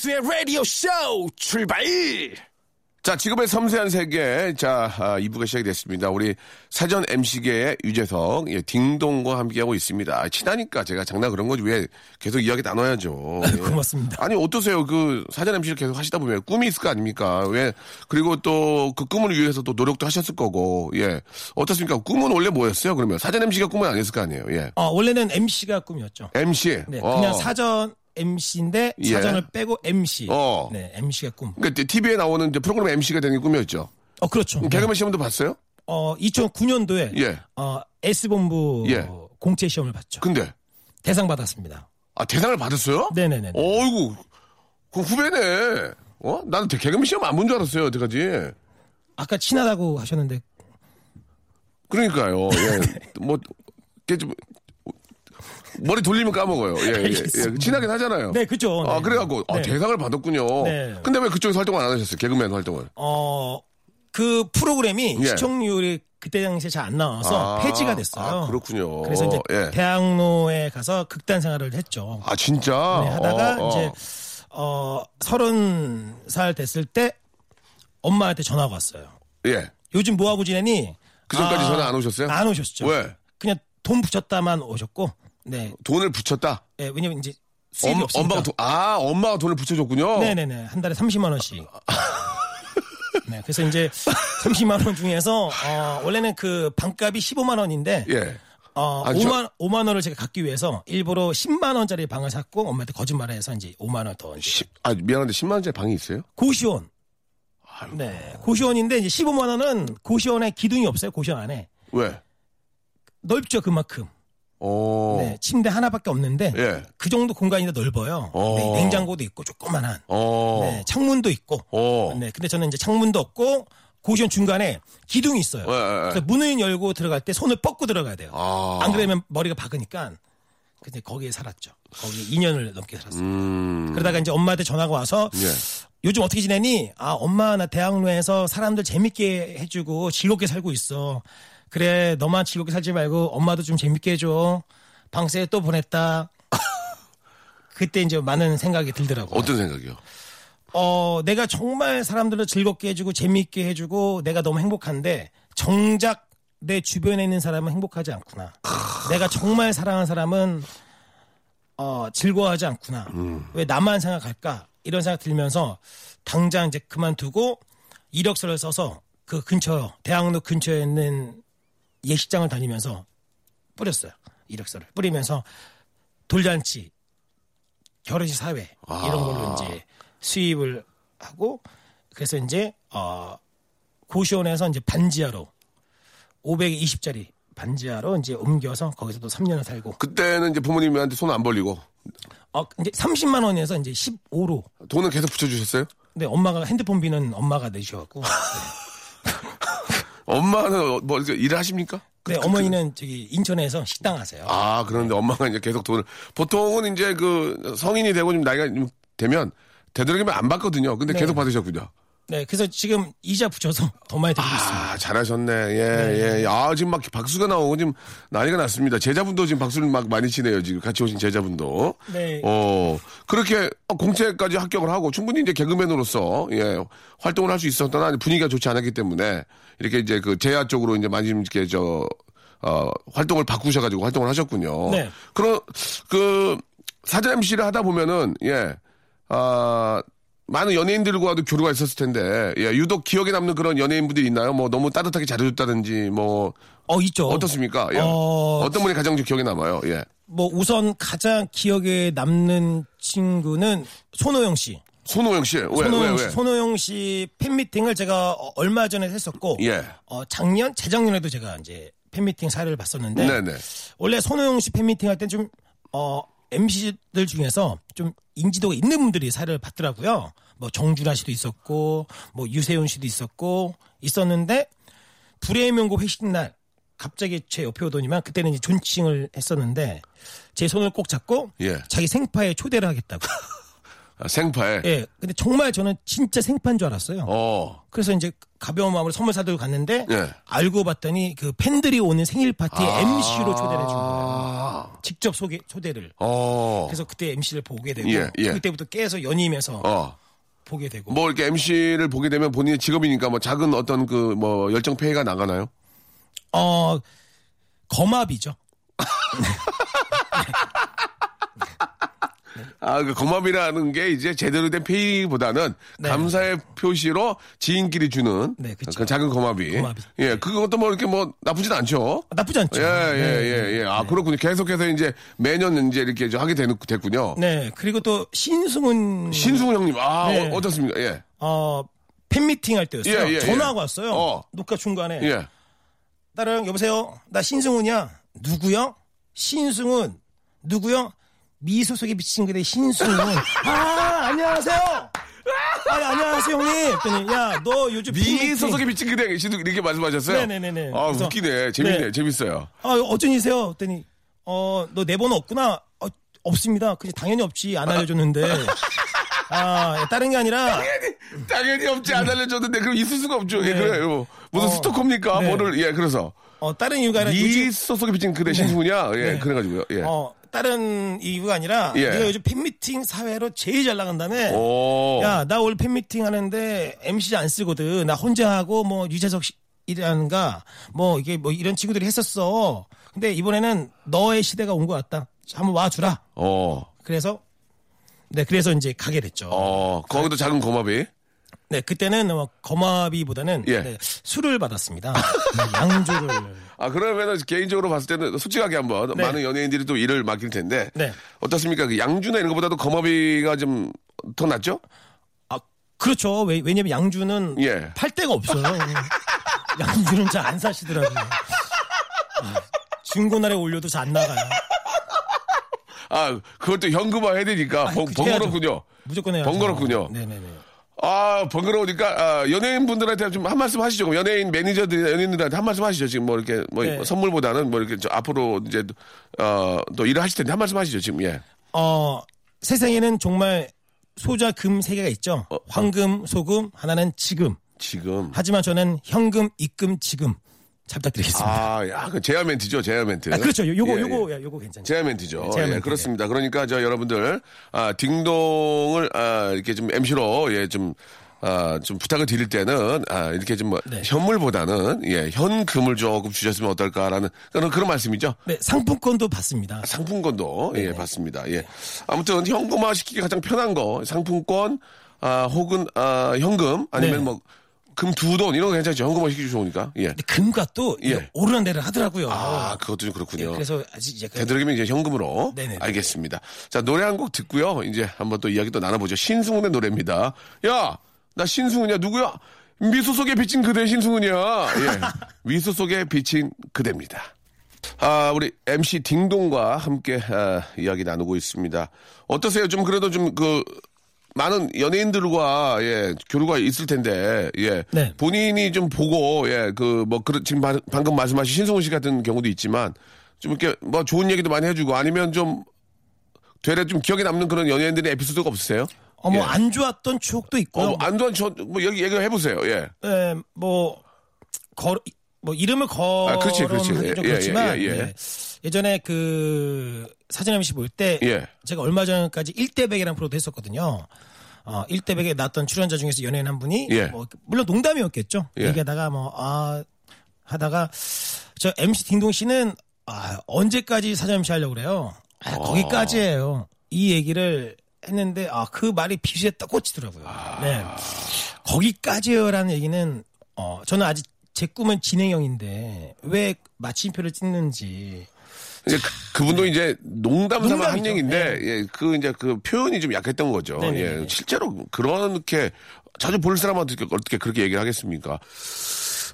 [SPEAKER 4] 명수의 라디오 쇼 출발!
[SPEAKER 1] 자, 지금의 섬세한 세계. 자, 아, 2부가 시작이 됐습니다. 우리 사전 MC계의 유재석, 예, 딩동과 함께하고 있습니다. 아, 친하니까 제가 장난 그런 거지. 왜 계속 이야기 나눠야죠. 예.
[SPEAKER 3] 고맙습니다.
[SPEAKER 1] 아니, 어떠세요? 그 사전 MC를 계속 하시다 보면 꿈이 있을 거 아닙니까? 왜, 그리고 또 그 꿈을 위해서 또 노력도 하셨을 거고, 예. 어떻습니까? 꿈은 원래 뭐였어요? 그러면 사전 MC가 꿈은 아니었을 거 아니에요? 예.
[SPEAKER 3] 어, 원래는 MC가 꿈이었죠.
[SPEAKER 1] MC.
[SPEAKER 3] 네,
[SPEAKER 1] 어.
[SPEAKER 3] 그냥 사전 MC인데
[SPEAKER 1] 예.
[SPEAKER 3] 사전을 빼고 MC.
[SPEAKER 1] 어.
[SPEAKER 3] 네, MC가 꿈.
[SPEAKER 1] 그러니까 TV에 나오는 이제 프로그램 MC가 되는 게 꿈이었죠.
[SPEAKER 3] 어, 그렇죠. 네.
[SPEAKER 1] 개그맨 시험도 봤어요?
[SPEAKER 3] 어, 2009년도에
[SPEAKER 1] 예.
[SPEAKER 3] 어, S본부
[SPEAKER 1] 예.
[SPEAKER 3] 공채 시험을 봤죠.
[SPEAKER 1] 근데,
[SPEAKER 3] 대상 받았습니다.
[SPEAKER 1] 아, 대상을 받았어요?
[SPEAKER 3] 네 네 네.
[SPEAKER 1] 어이구, 그 후배네. 어? 나는 대- 개그맨 시험 안 본 줄 알았어요, 여태까지.
[SPEAKER 3] 아까 친하다고 하셨는데
[SPEAKER 1] 그러니까요, 예. 뭐, 머리 돌리면 까먹어요. 예, 예, 예. 친하긴 하잖아요.
[SPEAKER 3] 네, 그죠.
[SPEAKER 1] 아,
[SPEAKER 3] 네.
[SPEAKER 1] 그래갖고, 아,
[SPEAKER 3] 네.
[SPEAKER 1] 대상을 받았군요.
[SPEAKER 3] 네.
[SPEAKER 1] 근데 왜 그쪽에서 활동을 안 하셨어요? 개그맨 활동을.
[SPEAKER 3] 어, 그 프로그램이
[SPEAKER 1] 예.
[SPEAKER 3] 시청률이 그때 당시에 잘 안 나와서
[SPEAKER 1] 아,
[SPEAKER 3] 폐지가 됐어요.
[SPEAKER 1] 아, 그렇군요.
[SPEAKER 3] 그래서 이제
[SPEAKER 1] 예.
[SPEAKER 3] 대학로에 가서 극단 생활을 했죠.
[SPEAKER 1] 아, 진짜?
[SPEAKER 3] 네, 하다가
[SPEAKER 1] 어, 어.
[SPEAKER 3] 이제 어 서른 살 됐을 때 엄마한테 전화가 왔어요.
[SPEAKER 1] 예.
[SPEAKER 3] 요즘 뭐 하고 지내니?
[SPEAKER 1] 그 전까지 전화 안 오셨어요?
[SPEAKER 3] 안 오셨죠.
[SPEAKER 1] 왜?
[SPEAKER 3] 그냥 돈 붙였다만 오셨고, 네,
[SPEAKER 1] 돈을 붙였다?
[SPEAKER 3] 예, 왜냐면 이제 수입이
[SPEAKER 1] 엄,
[SPEAKER 3] 없으니까.
[SPEAKER 1] 엄마가 돈, 아, 엄마가 돈을 붙여줬군요?
[SPEAKER 3] 네네네 한 달에 30만 원씩. 네, 그래서 이제 30만 원 중에서 어, 원래는 그 반값이 15만 원인데
[SPEAKER 1] 예.
[SPEAKER 3] 어,
[SPEAKER 1] 아, 저-
[SPEAKER 3] 5만 5만 원을 제가 갖기 위해서 일부러 10만 원짜리 방을 샀고 엄마한테 거짓말을 해서 이제 5만 원 더. 이제
[SPEAKER 1] 아, 미안한데 10만 원짜리 방이 있어요?
[SPEAKER 3] 고시원. 네, 고시원인데 이제 15만 원은 고시원에 기둥이 없어요. 고시원 안에
[SPEAKER 1] 왜?
[SPEAKER 3] 넓죠 그만큼.
[SPEAKER 1] 어.
[SPEAKER 3] 네, 침대 하나밖에 없는데
[SPEAKER 1] 예.
[SPEAKER 3] 그 정도 공간이 넓어요.
[SPEAKER 1] 어.
[SPEAKER 3] 네, 냉장고도 있고 조그만한.
[SPEAKER 1] 어.
[SPEAKER 3] 네, 창문도 있고.
[SPEAKER 1] 어.
[SPEAKER 3] 네, 근데 저는 이제 창문도 없고 고시원 중간에 기둥이 있어요.
[SPEAKER 1] 예, 예, 예.
[SPEAKER 3] 그래서 문을 열고 들어갈 때 손을 뻗고 들어가야 돼요.
[SPEAKER 1] 아.
[SPEAKER 3] 안 그러면 머리가 박으니까. 근데 거기에 살았죠. 거기 2년을 넘게 살았어요.
[SPEAKER 1] 음.
[SPEAKER 3] 그러다가 이제 엄마한테 전화가 와서
[SPEAKER 1] 예.
[SPEAKER 3] 요즘 어떻게 지내니? 아, 엄마 나 대학로에서 사람들 재밌게 해주고 즐겁게 살고 있어. 그래, 너만 즐겁게 살지 말고 엄마도 좀 재밌게 해줘. 방세에 또 보냈다. 그때 이제 많은 생각이 들더라고요.
[SPEAKER 1] 어떤 생각이요?
[SPEAKER 3] 어, 내가 정말 사람들을 즐겁게 해주고 재미있게 해주고 내가 너무 행복한데 정작 내 주변에 있는 사람은 행복하지 않구나. 내가 정말 사랑하는 사람은 어, 즐거워하지 않구나. 왜 나만 생각할까? 이런 생각 들면서 당장 이제 그만두고 이력서를 써서 그 근처 대학로 근처에 있는 예식장을 다니면서 뿌렸어요. 이력서를. 뿌리면서 돌잔치, 결혼식 사회 이런 걸로 이제 수입을 하고 그래서 이제 어 고시원에서 이제 반지하로 520짜리 반지하로 이제 옮겨서 거기서도 3년을 살고.
[SPEAKER 1] 그때는 이제 부모님한테 손 안 벌리고.
[SPEAKER 3] 어 이제 30만 원에서 이제 15로.
[SPEAKER 1] 돈은 계속 붙여 주셨어요?
[SPEAKER 3] 근데 엄마가 핸드폰 비는 엄마가 내주셔갖고
[SPEAKER 1] 엄마는 뭐 이렇게 일을 하십니까?
[SPEAKER 3] 네, 어머니는 저기 인천에서 식당 하세요.
[SPEAKER 1] 아, 그런데 엄마가 이제 계속 돈을 보통은 이제 그 성인이 되고 좀 나이가 좀 되면 되도록이면 안 받거든요. 근데
[SPEAKER 3] 네.
[SPEAKER 1] 계속 받으셨군요.
[SPEAKER 3] 네, 그래서 지금 이자 붙여서 더 많이 드리고 있습니다.
[SPEAKER 1] 아, 잘하셨네. 예, 예. 아, 지금 막 박수가 나오고 지금 난리가 났습니다. 제자분도 지금 박수를 막 많이 치네요. 지금 같이 오신 제자분도.
[SPEAKER 3] 네.
[SPEAKER 1] 어, 그렇게 공채까지 합격을 하고 충분히 이제 개그맨으로서, 예, 활동을 할 수 있었던 분위기가 좋지 않았기 때문에 이렇게 이제 그 제야 쪽으로 이제 많이 좀 이렇게 저, 어, 활동을 바꾸셔가지고 활동을 하셨군요.
[SPEAKER 3] 네.
[SPEAKER 1] 그런, 그, 사전 MC를 하다 보면은, 예, 아, 많은 연예인들과도 교류가 있었을 텐데, 예, 유독 기억에 남는 그런 연예인분들이 있나요? 뭐 너무 따뜻하게 잘해줬다든지, 뭐,
[SPEAKER 3] 어, 있죠.
[SPEAKER 1] 어떻습니까? 예.
[SPEAKER 3] 어,
[SPEAKER 1] 어... 떤 분이 가장 좀 기억에 남아요? 예.
[SPEAKER 3] 뭐 우선 가장 기억에 남는 친구는 손호영 씨.
[SPEAKER 1] 손호영 씨. 왜,
[SPEAKER 3] 손호영
[SPEAKER 1] 왜,
[SPEAKER 3] 씨,
[SPEAKER 1] 왜?
[SPEAKER 3] 손호영 씨 팬미팅을 제가 어, 얼마 전에 했었고,
[SPEAKER 1] 예.
[SPEAKER 3] 어, 작년, 재작년에도 제가 이제 팬미팅 사례를 봤었는데,
[SPEAKER 1] 네네.
[SPEAKER 3] 원래 손호영 씨 팬미팅 할 땐 좀, 어, MC들 중에서 좀 인지도가 있는 분들이 사례를 받더라고요. 뭐 정준하 씨도 있었고, 뭐 유세윤 씨도 있었고, 있었는데, 불의 명곡 회식 날, 갑자기 제 옆에 오더니만 그때는 이제 존칭을 했었는데, 제 손을 꼭 잡고,
[SPEAKER 1] 예.
[SPEAKER 3] 자기 생파에 초대를 하겠다고.
[SPEAKER 1] 아, 생파에.
[SPEAKER 3] 예. 근데 정말 저는 진짜 생파인 줄 알았어요.
[SPEAKER 1] 어.
[SPEAKER 3] 그래서 이제 가벼운 마음으로 선물 사들고 갔는데
[SPEAKER 1] 예.
[SPEAKER 3] 알고 봤더니 그 팬들이 오는 생일 파티에
[SPEAKER 1] 아.
[SPEAKER 3] MC로 초대를 해준 거예요.
[SPEAKER 1] 아.
[SPEAKER 3] 직접 소개 초대를.
[SPEAKER 1] 어.
[SPEAKER 3] 그래서 그때 MC를 보게 되고
[SPEAKER 1] 예, 예.
[SPEAKER 3] 그때부터 깨서 연임해서
[SPEAKER 1] 어.
[SPEAKER 3] 보게 되고.
[SPEAKER 1] 뭐 이렇게 MC를 보게 되면 본인의 직업이니까 뭐 작은 어떤 그 뭐 열정 폐해가 나가나요?
[SPEAKER 3] 어 거마비죠.
[SPEAKER 1] 아, 그 고맙이라는 게 이제 제대로 된 페이보다는
[SPEAKER 3] 네.
[SPEAKER 1] 감사의 표시로 지인끼리 주는
[SPEAKER 3] 네. 그
[SPEAKER 1] 작은 고맙이.
[SPEAKER 3] 고마비.
[SPEAKER 1] 예, 그것도 뭐 이렇게 뭐 나쁘진 않죠.
[SPEAKER 3] 나쁘지 않죠.
[SPEAKER 1] 예,
[SPEAKER 3] 네.
[SPEAKER 1] 예, 예, 예. 아, 그렇군요. 계속해서 이제 매년 이제 이렇게 저 하게 되는, 됐군요.
[SPEAKER 3] 네. 그리고 또 신승훈
[SPEAKER 1] 신승훈 형님, 아,
[SPEAKER 3] 네.
[SPEAKER 1] 어, 어떻습니까? 예.
[SPEAKER 3] 어 팬미팅 할 때였어요.
[SPEAKER 1] 예, 예,
[SPEAKER 3] 전화가
[SPEAKER 1] 예.
[SPEAKER 3] 왔어요.
[SPEAKER 1] 어.
[SPEAKER 3] 녹화 중간에.
[SPEAKER 1] 예.
[SPEAKER 3] 딸랑 여보세요. 나 신승훈이야. 누구요? 신승훈. 누구요? 미소속에 비친 그대 신승훈. 아 안녕하세요. 아 안녕하세요 형님. 했더니 야너 요즘
[SPEAKER 1] 미소속에 비친 그대 씨도 이렇게 말씀하셨어요?
[SPEAKER 3] 네네네네.
[SPEAKER 1] 아,
[SPEAKER 3] 그래서-
[SPEAKER 1] 웃기네. 재밌네.
[SPEAKER 3] 네.
[SPEAKER 1] 재밌어요.
[SPEAKER 3] 아 어쩐 일이세요? 했더니 어너 내 번호 없구나. 어, 없습니다. 그지 당연히 없지 안 알려줬는데. 아 다른 게 아니라
[SPEAKER 1] 당연히 없지. 안 알려줬는데, 그럼 있을 수가 없죠. 예,
[SPEAKER 3] 네.
[SPEAKER 1] 그래요. 무슨
[SPEAKER 3] 어,
[SPEAKER 1] 스토커입니까?
[SPEAKER 3] 네.
[SPEAKER 1] 뭐를, 예, 그래서.
[SPEAKER 3] 어 다른 이유가 아니라 요즘
[SPEAKER 1] 미소속에 비친 그대 신승훈이야? 예,
[SPEAKER 3] 네.
[SPEAKER 1] 그래가지고요. 예.
[SPEAKER 3] 어 다른 이유가 아니라
[SPEAKER 1] 예.
[SPEAKER 3] 네가 요즘 팬미팅 사회로 제일 잘 나간다며.
[SPEAKER 1] 오.
[SPEAKER 3] 야, 나 오늘 팬미팅 하는데 MC 안 쓰거든. 나 혼자 하고 뭐 유재석 씨라는가 뭐 이게 뭐 이런 친구들이 했었어. 근데 이번에는 너의 시대가 온 것 같다. 한번 와주라.
[SPEAKER 1] 어.
[SPEAKER 3] 그래서 네, 그래서 이제 가게 됐죠.
[SPEAKER 1] 어, 거기도 작은 고마비.
[SPEAKER 3] 네, 그때는 뭐 거마비보다는
[SPEAKER 1] 예.
[SPEAKER 3] 네, 술을 받았습니다. 네, 양주를.
[SPEAKER 1] 아, 그러면은 개인적으로 봤을 때는 솔직하게 한번
[SPEAKER 3] 네.
[SPEAKER 1] 많은 연예인들이 또 일을 맡길 텐데.
[SPEAKER 3] 네.
[SPEAKER 1] 어떻습니까? 그 양주나 이런 것보다도 거마비가 좀 더 낫죠?
[SPEAKER 3] 아, 그렇죠. 왜, 왜냐면 양주는
[SPEAKER 1] 예.
[SPEAKER 3] 팔 데가 없어요. 양주는 잘 안 사시더라고요. 아, 중고날에 올려도 잘 안 나가요.
[SPEAKER 1] 아, 그것도 현금화 해야 되니까 번,
[SPEAKER 3] 그
[SPEAKER 1] 번거롭군요.
[SPEAKER 3] 무조건 해야죠.
[SPEAKER 1] 번거롭군요.
[SPEAKER 3] 네네네.
[SPEAKER 1] 아, 번거로우니까, 아, 연예인분들한테 좀 한 말씀 하시죠. 연예인 매니저들, 연예인들한테 한 말씀 하시죠. 지금 뭐 이렇게, 뭐
[SPEAKER 3] 네.
[SPEAKER 1] 선물보다는 뭐 이렇게 저 앞으로 이제, 어, 또 일을 하실 텐데 한 말씀 하시죠. 지금, 예.
[SPEAKER 3] 어, 세상에는 정말 소자 금 세 개가 있죠.
[SPEAKER 1] 어,
[SPEAKER 3] 황금, 소금, 하나는 지금.
[SPEAKER 1] 지금.
[SPEAKER 3] 하지만 저는 현금, 입금, 지금. 잘 부탁드리겠습니다.
[SPEAKER 1] 아, 야, 그 제야 멘트죠. 제야 멘트.
[SPEAKER 3] 아, 그렇죠. 요- 요거,
[SPEAKER 1] 예, 예.
[SPEAKER 3] 요거, 야, 요거 괜찮죠.
[SPEAKER 1] 제야 멘트죠.
[SPEAKER 3] 제야
[SPEAKER 1] 예,
[SPEAKER 3] 멘트,
[SPEAKER 1] 그렇습니다. 그러니까 저 여러분들 아, 딩동을 아, 이렇게 좀 MC로 예, 좀 아, 좀 부탁을 드릴 때는 아, 이렇게 좀 뭐,
[SPEAKER 3] 네.
[SPEAKER 1] 현물보다는 예, 현금을 조금 주셨으면 어떨까라는 그런 그런 말씀이죠.
[SPEAKER 3] 네, 상품권도 받습니다.
[SPEAKER 1] 상품권도
[SPEAKER 3] 네.
[SPEAKER 1] 예, 받습니다. 예. 아무튼 현금화 시키기 가장 편한 거 상품권 아, 혹은 아, 현금 아니면
[SPEAKER 3] 네.
[SPEAKER 1] 뭐 금 두 돈 이런 거 괜찮죠. 현금화 시키기 좋으니까. 예.
[SPEAKER 3] 근데 금과 또
[SPEAKER 1] 예.
[SPEAKER 3] 오르락내리락 하더라고요.
[SPEAKER 1] 아, 그것도 좀
[SPEAKER 3] 예,
[SPEAKER 1] 그렇군요.
[SPEAKER 3] 그래서 아직 이제 그-
[SPEAKER 1] 되도록이면 이제 현금으로.
[SPEAKER 3] 네네네.
[SPEAKER 1] 알겠습니다. 자, 노래 한 곡 듣고요. 이제 한번 또 이야기 또 나눠보죠. 신승훈의 노래입니다. 야, 나 신승훈이야. 누구야? 미소 속에 비친 그대 신승훈이야. 예. 미소 속에 비친 그대입니다. 아, 우리 MC 딩동과 함께 아, 이야기 나누고 있습니다. 어떠세요? 좀 그래도 좀 그, 많은 연예인들과 예 교류가 있을 텐데 예
[SPEAKER 3] 네.
[SPEAKER 1] 본인이 좀 보고 예 그 뭐 지금 바- 방금 말씀하신 신승훈 씨 같은 경우도 있지만 좀 이렇게 뭐 좋은 얘기도 많이 해주고 아니면 좀 되레 좀 기억에 남는 그런 연예인들의 에피소드가 없으세요?
[SPEAKER 3] 어, 뭐
[SPEAKER 1] 예.
[SPEAKER 3] 안 좋았던 추억도 있고요.
[SPEAKER 1] 어, 뭐 안도한 저뭐 여기 얘기 해보세요. 예.
[SPEAKER 3] 예, 뭐, 거, 뭐, 이름을
[SPEAKER 1] 아, 그렇지, 그렇지. 예, 예,
[SPEAKER 3] 그렇지만,
[SPEAKER 1] 예, 예.
[SPEAKER 3] 네. 예전에 그, 사진 MC 볼 때,
[SPEAKER 1] 예.
[SPEAKER 3] 제가 얼마 전까지 1대백이라는 프로도 했었거든요. 어, 1대백에 나왔던 출연자 중에서 연예인 한 분이,
[SPEAKER 1] 예.
[SPEAKER 3] 뭐, 물론 농담이었겠죠.
[SPEAKER 1] 예.
[SPEAKER 3] 얘기하다가 뭐, 아, 하다가, 저 MC 딩동 씨는, 아, 언제까지 사진 MC 하려고 그래요? 아, 거기까지예요. 이 얘기를 했는데, 아, 그 말이 비수에 딱 꽂히더라고요. 네. 거기까지요라는 얘기는 어 저는 아직 제 꿈은 진행형인데 왜 마침표를 찍는지
[SPEAKER 1] 이제 그, 그분도 이제 농담 삼아 한. 얘기인데 예, 그 이제 그 표현이 좀 약했던 거죠.
[SPEAKER 3] 네네네.
[SPEAKER 1] 예, 실제로 그렇게 자주 볼 사람한테 어떻게, 그렇게 얘기를 하겠습니까?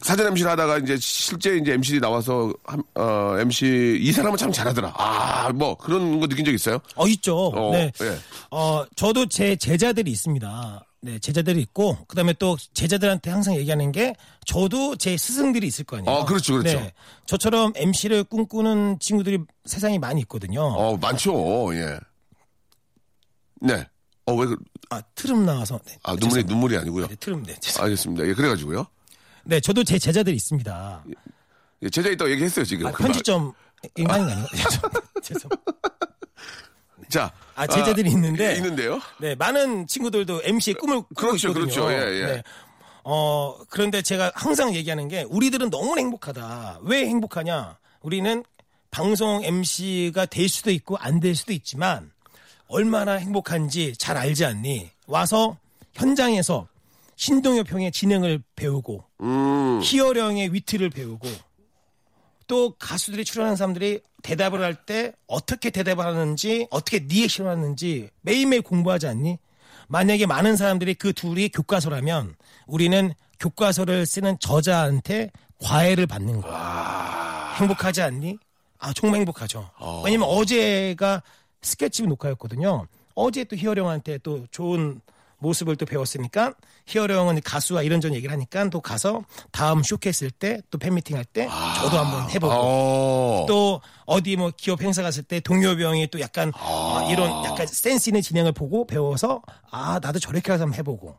[SPEAKER 1] 사전 MC를 하다가 이제 실제 이제 MC들이 나와서 한- 어, MC 이 사람은 참 잘하더라. 아, 뭐 그런 거 느낀 적 있어요?
[SPEAKER 3] 어 있죠.
[SPEAKER 1] 어,
[SPEAKER 3] 네.
[SPEAKER 1] 예.
[SPEAKER 3] 어 저도 제 제자들이 있습니다. 네, 제자들이 있고 그다음에 또 제자들한테 항상 얘기하는 게 저도 제 스승들이 있을 거 아니에요.
[SPEAKER 1] 어, 그렇죠, 그렇죠.
[SPEAKER 3] 네, 저처럼 MC를 꿈꾸는 친구들이 세상에 많이 있거든요.
[SPEAKER 1] 어, 많죠. 예. 네. 어, 왜 그,
[SPEAKER 3] 아 트름 나와서 네,
[SPEAKER 1] 아, 눈물이,
[SPEAKER 3] 죄송합니다.
[SPEAKER 1] 눈물이 아니고요.
[SPEAKER 3] 네, 트름 네. 죄송-
[SPEAKER 1] 알겠습니다. 예, 그래가지고요.
[SPEAKER 3] 네, 저도 제 제자들이 있습니다.
[SPEAKER 1] 예, 제자 있다고 얘기했어요, 지금.
[SPEAKER 3] 아,
[SPEAKER 1] 그 말.
[SPEAKER 3] 편집점 인간이 아니고 죄송.
[SPEAKER 1] 자.
[SPEAKER 3] 아, 제자들이 있는데.
[SPEAKER 1] 예, 있는데요.
[SPEAKER 3] 네, 많은 친구들도 MC의 꿈을 꾸고
[SPEAKER 1] 그렇죠,
[SPEAKER 3] 있거든요.
[SPEAKER 1] 그렇죠. 예, 예.
[SPEAKER 3] 네. 어, 그런데 제가 항상 얘기하는 게 우리들은 너무 행복하다. 왜 행복하냐? 우리는 방송 MC가 될 수도 있고 안 될 수도 있지만 얼마나 행복한지 잘 알지 않니? 와서 현장에서 신동엽 형의 진행을 배우고
[SPEAKER 1] 음.
[SPEAKER 3] 희어령의 위트를 배우고 또 가수들이 출연하는 사람들이 대답을 할 때 어떻게 대답을 하는지 어떻게 리액션을 하는지 매일매일 공부하지 않니? 만약에 많은 사람들이 그 둘이 교과서라면 우리는 교과서를 쓰는 저자한테 과외를 받는 거야. 행복하지 않니? 아 정말 행복하죠. 왜냐면 어제가 스케치북 녹화였거든요. 어제 또 희어령한테 또 좋은 모습을 또 배웠으니까 희어령은 가수와 이런저런 얘기를 하니까 또 가서 다음 쇼케이스 때또 팬미팅 할때 저도 한번 해보고.
[SPEAKER 1] 어.
[SPEAKER 3] 또 어디 뭐 기업 행사 갔을 때 동엽 형이 또 약간 어, 이런 약간 센스 있는 진행을 보고 배워서 아 나도 저렇게 해서 한번 해보고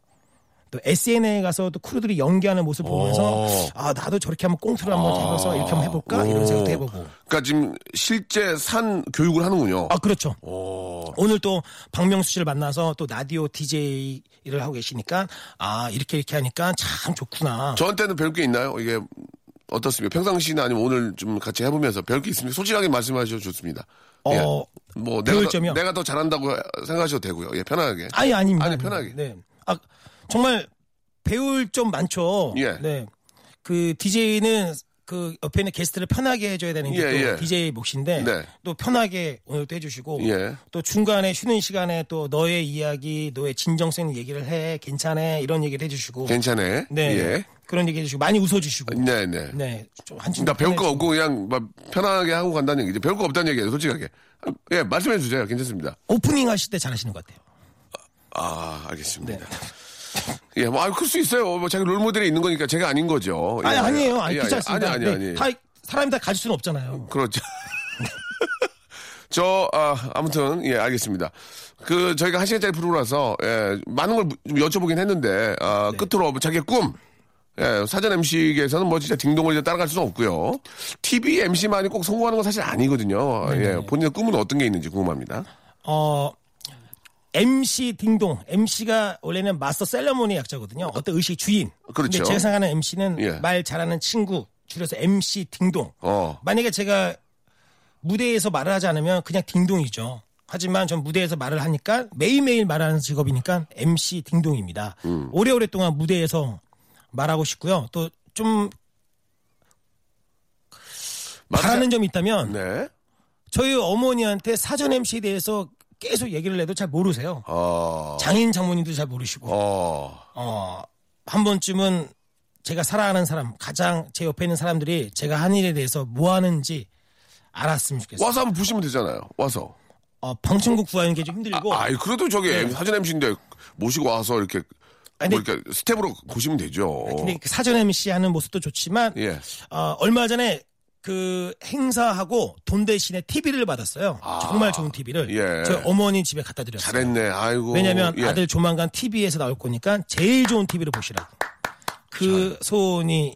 [SPEAKER 3] 또 SNL에 가서 또 crew들이 연기하는 모습 보면서 아 나도 저렇게 한번 꽁트를 한번 해봐서 이렇게 한번 해볼까 이런 생각도 해보고
[SPEAKER 1] 그러니까 지금 실제 산 교육을 하는군요.
[SPEAKER 3] 아 그렇죠 오늘 또 박명수 씨를 만나서 또 라디오 DJ를 하고 계시니까 아 이렇게 이렇게 하니까 참 좋구나
[SPEAKER 1] 저한테는 배울 게 있나요? 이게 어떻습니까? 평상시나 아니면 오늘 좀 같이 해보면서 배울 게 있습니까? 솔직하게 말씀하셔도 좋습니다.
[SPEAKER 3] 어,
[SPEAKER 1] 예. 뭐 내가 더? 내가 더 잘한다고 생각하셔도 되고요. 예, 편하게.
[SPEAKER 3] 아니 아닙니다.
[SPEAKER 1] 아니, 편하게.
[SPEAKER 3] 네. 아 정말 배울 좀 많죠.
[SPEAKER 1] 예.
[SPEAKER 3] 네. 그 DJ는 그 옆에 있는 게스트를 편하게 해줘야 되는 게
[SPEAKER 1] 예,
[SPEAKER 3] 또
[SPEAKER 1] 예.
[SPEAKER 3] DJ 몫인데
[SPEAKER 1] 네.
[SPEAKER 3] 또 편하게 오늘도 해주시고
[SPEAKER 1] 예.
[SPEAKER 3] 또 중간에 쉬는 시간에 또 너의 이야기, 너의 진정성 얘기를 해, 괜찮아 이런 얘기를 해주시고
[SPEAKER 1] 괜찮네.
[SPEAKER 3] 네
[SPEAKER 1] 예.
[SPEAKER 3] 그런 얘기 해주시고 많이 웃어주시고
[SPEAKER 1] 네, 네.
[SPEAKER 3] 네, 좀 한층
[SPEAKER 1] 나 배울 거. 없고 그냥 막 편하게 하고 간다는 얘기죠. 배울 거 없다는 얘기예요, 솔직하게. 예, 말씀해 주세요. 괜찮습니다.
[SPEAKER 3] 오프닝 하실 때 잘하시는 것 같아요.
[SPEAKER 1] 아, 알겠습니다.
[SPEAKER 3] 네.
[SPEAKER 1] 예, 뭐, 아, 클 수 있어요. 뭐, 자기 롤 모델이 있는 거니까 제가 아닌 거죠. 예,
[SPEAKER 3] 아니 아니에요, 아니
[SPEAKER 1] 예,
[SPEAKER 3] 그렇지
[SPEAKER 1] 예.
[SPEAKER 3] 않습니다.
[SPEAKER 1] 아니, 아니,
[SPEAKER 3] 네,
[SPEAKER 1] 아니.
[SPEAKER 3] 다 사람이 다 가질 수는 없잖아요.
[SPEAKER 1] 그렇죠. 저, 아, 아무튼, 예, 알겠습니다. 그, 저희가 한 시간짜리 프로라서, 예, 많은 걸좀 여쭤보긴 했는데, 아,
[SPEAKER 3] 네.
[SPEAKER 1] 끝으로 자기의 꿈, 예, 사전 MC계에서는 뭐 진짜 딩동을 이제 따라갈 수는 없고요. TV MC만이 꼭 성공하는 건 사실 아니거든요.
[SPEAKER 3] 네.
[SPEAKER 1] 예, 본인의 꿈은 어떤 게 있는지 궁금합니다.
[SPEAKER 3] 어, MC 딩동. MC가 원래는 마스터 셀러모니 약자거든요. 어떤 의식 주인.
[SPEAKER 1] 그렇죠.
[SPEAKER 3] 근데 제가 생각하는 MC는
[SPEAKER 1] 예.
[SPEAKER 3] 말 잘하는 친구. 줄여서 MC 딩동.
[SPEAKER 1] 어.
[SPEAKER 3] 만약에 제가 무대에서 말을 하지 않으면 그냥 딩동이죠. 하지만 전 무대에서 말을 하니까 매일매일 말하는 직업이니까 MC 딩동입니다.
[SPEAKER 1] 음.
[SPEAKER 3] 오래오랫동안 무대에서 말하고 싶고요. 또좀 바라는 점이 있다면
[SPEAKER 1] 네.
[SPEAKER 3] 저희 어머니한테 사전 MC에 대해서 계속 얘기를 해도 잘 모르세요.
[SPEAKER 1] 어.
[SPEAKER 3] 장인 장모님도 잘 모르시고
[SPEAKER 1] 어.
[SPEAKER 3] 어, 한 번쯤은 제가 사랑하는 사람 가장 제 옆에 있는 사람들이 제가 한 일에 대해서 뭐 하는지 알았으면 좋겠어요.
[SPEAKER 1] 와서 한번 보시면 되잖아요. 와서.
[SPEAKER 3] 어, 방청국 구하는 게 좀 힘들고
[SPEAKER 1] 아, 아이, 그래도 저기
[SPEAKER 3] 네.
[SPEAKER 1] 사전 MC인데 모시고 와서 이렇게,
[SPEAKER 3] 아니,
[SPEAKER 1] 뭐 이렇게 스텝으로 보시면 되죠.
[SPEAKER 3] 근데 그 사전 MC 하는 모습도 좋지만
[SPEAKER 1] 예.
[SPEAKER 3] 어, 얼마 전에 그 행사하고 돈 대신에 TV를 받았어요. 정말 좋은 TV를
[SPEAKER 1] 예.
[SPEAKER 3] 저희 어머니 집에 갖다 드렸어요.
[SPEAKER 1] 잘했네. 아이고.
[SPEAKER 3] 왜냐면
[SPEAKER 1] 예.
[SPEAKER 3] 아들 조만간 TV에서 나올 거니까 제일 좋은 TV를 보시라고. 그 소원이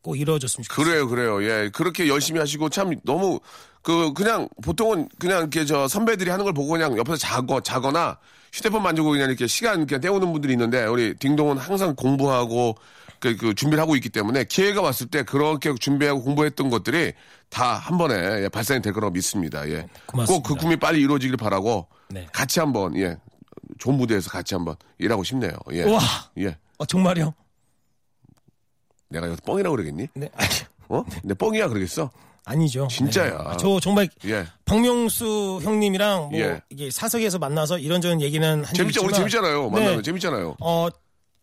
[SPEAKER 3] 꼭 이루어졌으면 좋겠어요.
[SPEAKER 1] 그래요, 그래요. 예. 그렇게 열심히 하시고 참 너무 그 그냥 보통은 그냥 이렇게 저 선배들이 하는 걸 보고 그냥 옆에서 자거 자거나 휴대폰 만지고 그냥 이렇게 시간 그냥 때우는 분들이 있는데 우리 딩동은 항상 공부하고 그, 그 준비를 하고 있기 때문에 기회가 왔을 때 그렇게 준비하고 공부했던 것들이 다 한 번에 예, 발산이 될 거라고 믿습니다. 예. 꼭 그 꿈이 빨리 이루어지길 바라고
[SPEAKER 3] 네.
[SPEAKER 1] 같이 한번 예. 좋은 무대에서 같이 한번 일하고 싶네요. 예.
[SPEAKER 3] 와,
[SPEAKER 1] 예.
[SPEAKER 3] 어, 정말요?
[SPEAKER 1] 내가 여기서 뻥이라고 그러겠니?
[SPEAKER 3] 네,
[SPEAKER 1] 어? 내 뻥이야 그러겠어?
[SPEAKER 3] 아니죠.
[SPEAKER 1] 진짜야.
[SPEAKER 3] 네. 저 정말
[SPEAKER 1] 예.
[SPEAKER 3] 박명수 형님이랑 뭐
[SPEAKER 1] 예.
[SPEAKER 3] 이게 사석에서 만나서 이런저런 얘기는 한
[SPEAKER 1] 재밌죠. 우리 재밌잖아요. 만나면
[SPEAKER 3] 네.
[SPEAKER 1] 재밌잖아요.
[SPEAKER 3] 어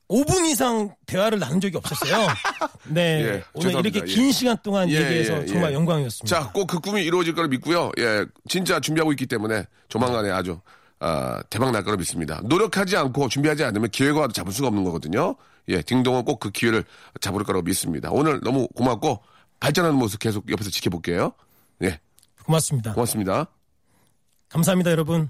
[SPEAKER 3] 5분 이상 대화를 나눈 적이 없었어요. 네.
[SPEAKER 1] 예,
[SPEAKER 3] 오늘
[SPEAKER 1] 죄송합니다.
[SPEAKER 3] 이렇게
[SPEAKER 1] 예.
[SPEAKER 3] 긴 시간 동안
[SPEAKER 1] 예,
[SPEAKER 3] 얘기해서
[SPEAKER 1] 예,
[SPEAKER 3] 정말
[SPEAKER 1] 예.
[SPEAKER 3] 영광이었습니다.
[SPEAKER 1] 자, 꼭 그 꿈이 이루어질 거를 믿고요. 예, 진짜 준비하고 있기 때문에 조만간에 아주 아, 대박 날 거라 믿습니다. 노력하지 않고 준비하지 않으면 기회가 와도 잡을 수가 없는 거거든요. 예, 딩동은 꼭 그 기회를 잡을 거라고 믿습니다. 오늘 너무 고맙고 발전하는 모습 계속 옆에서 지켜볼게요. 예,
[SPEAKER 3] 고맙습니다.
[SPEAKER 1] 고맙습니다.
[SPEAKER 3] 감사합니다, 여러분.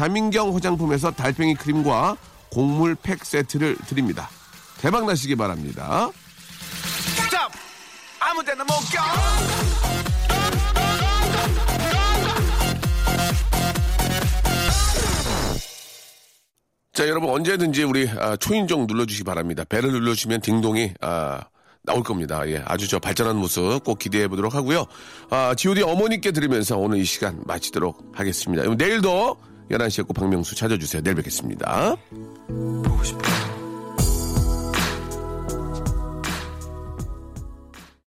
[SPEAKER 1] 자민경 화장품에서 달팽이 크림과 곡물 팩 세트를 드립니다. 대박 나시기 바랍니다. 자, 여러분 언제든지 우리 아, 초인종 눌러주시기 바랍니다. 배를 눌러주시면 딩동이 아, 나올 겁니다. 예, 아주 저 발전한 모습 꼭 기대해 보도록 하고요. 아, G.O.D 어머니께 들으면서 오늘 이 시간 마치도록 하겠습니다. 내일도 11시에 꼭 박명수 찾아주세요. 내일 뵙겠습니다.
[SPEAKER 4] 보고 싶어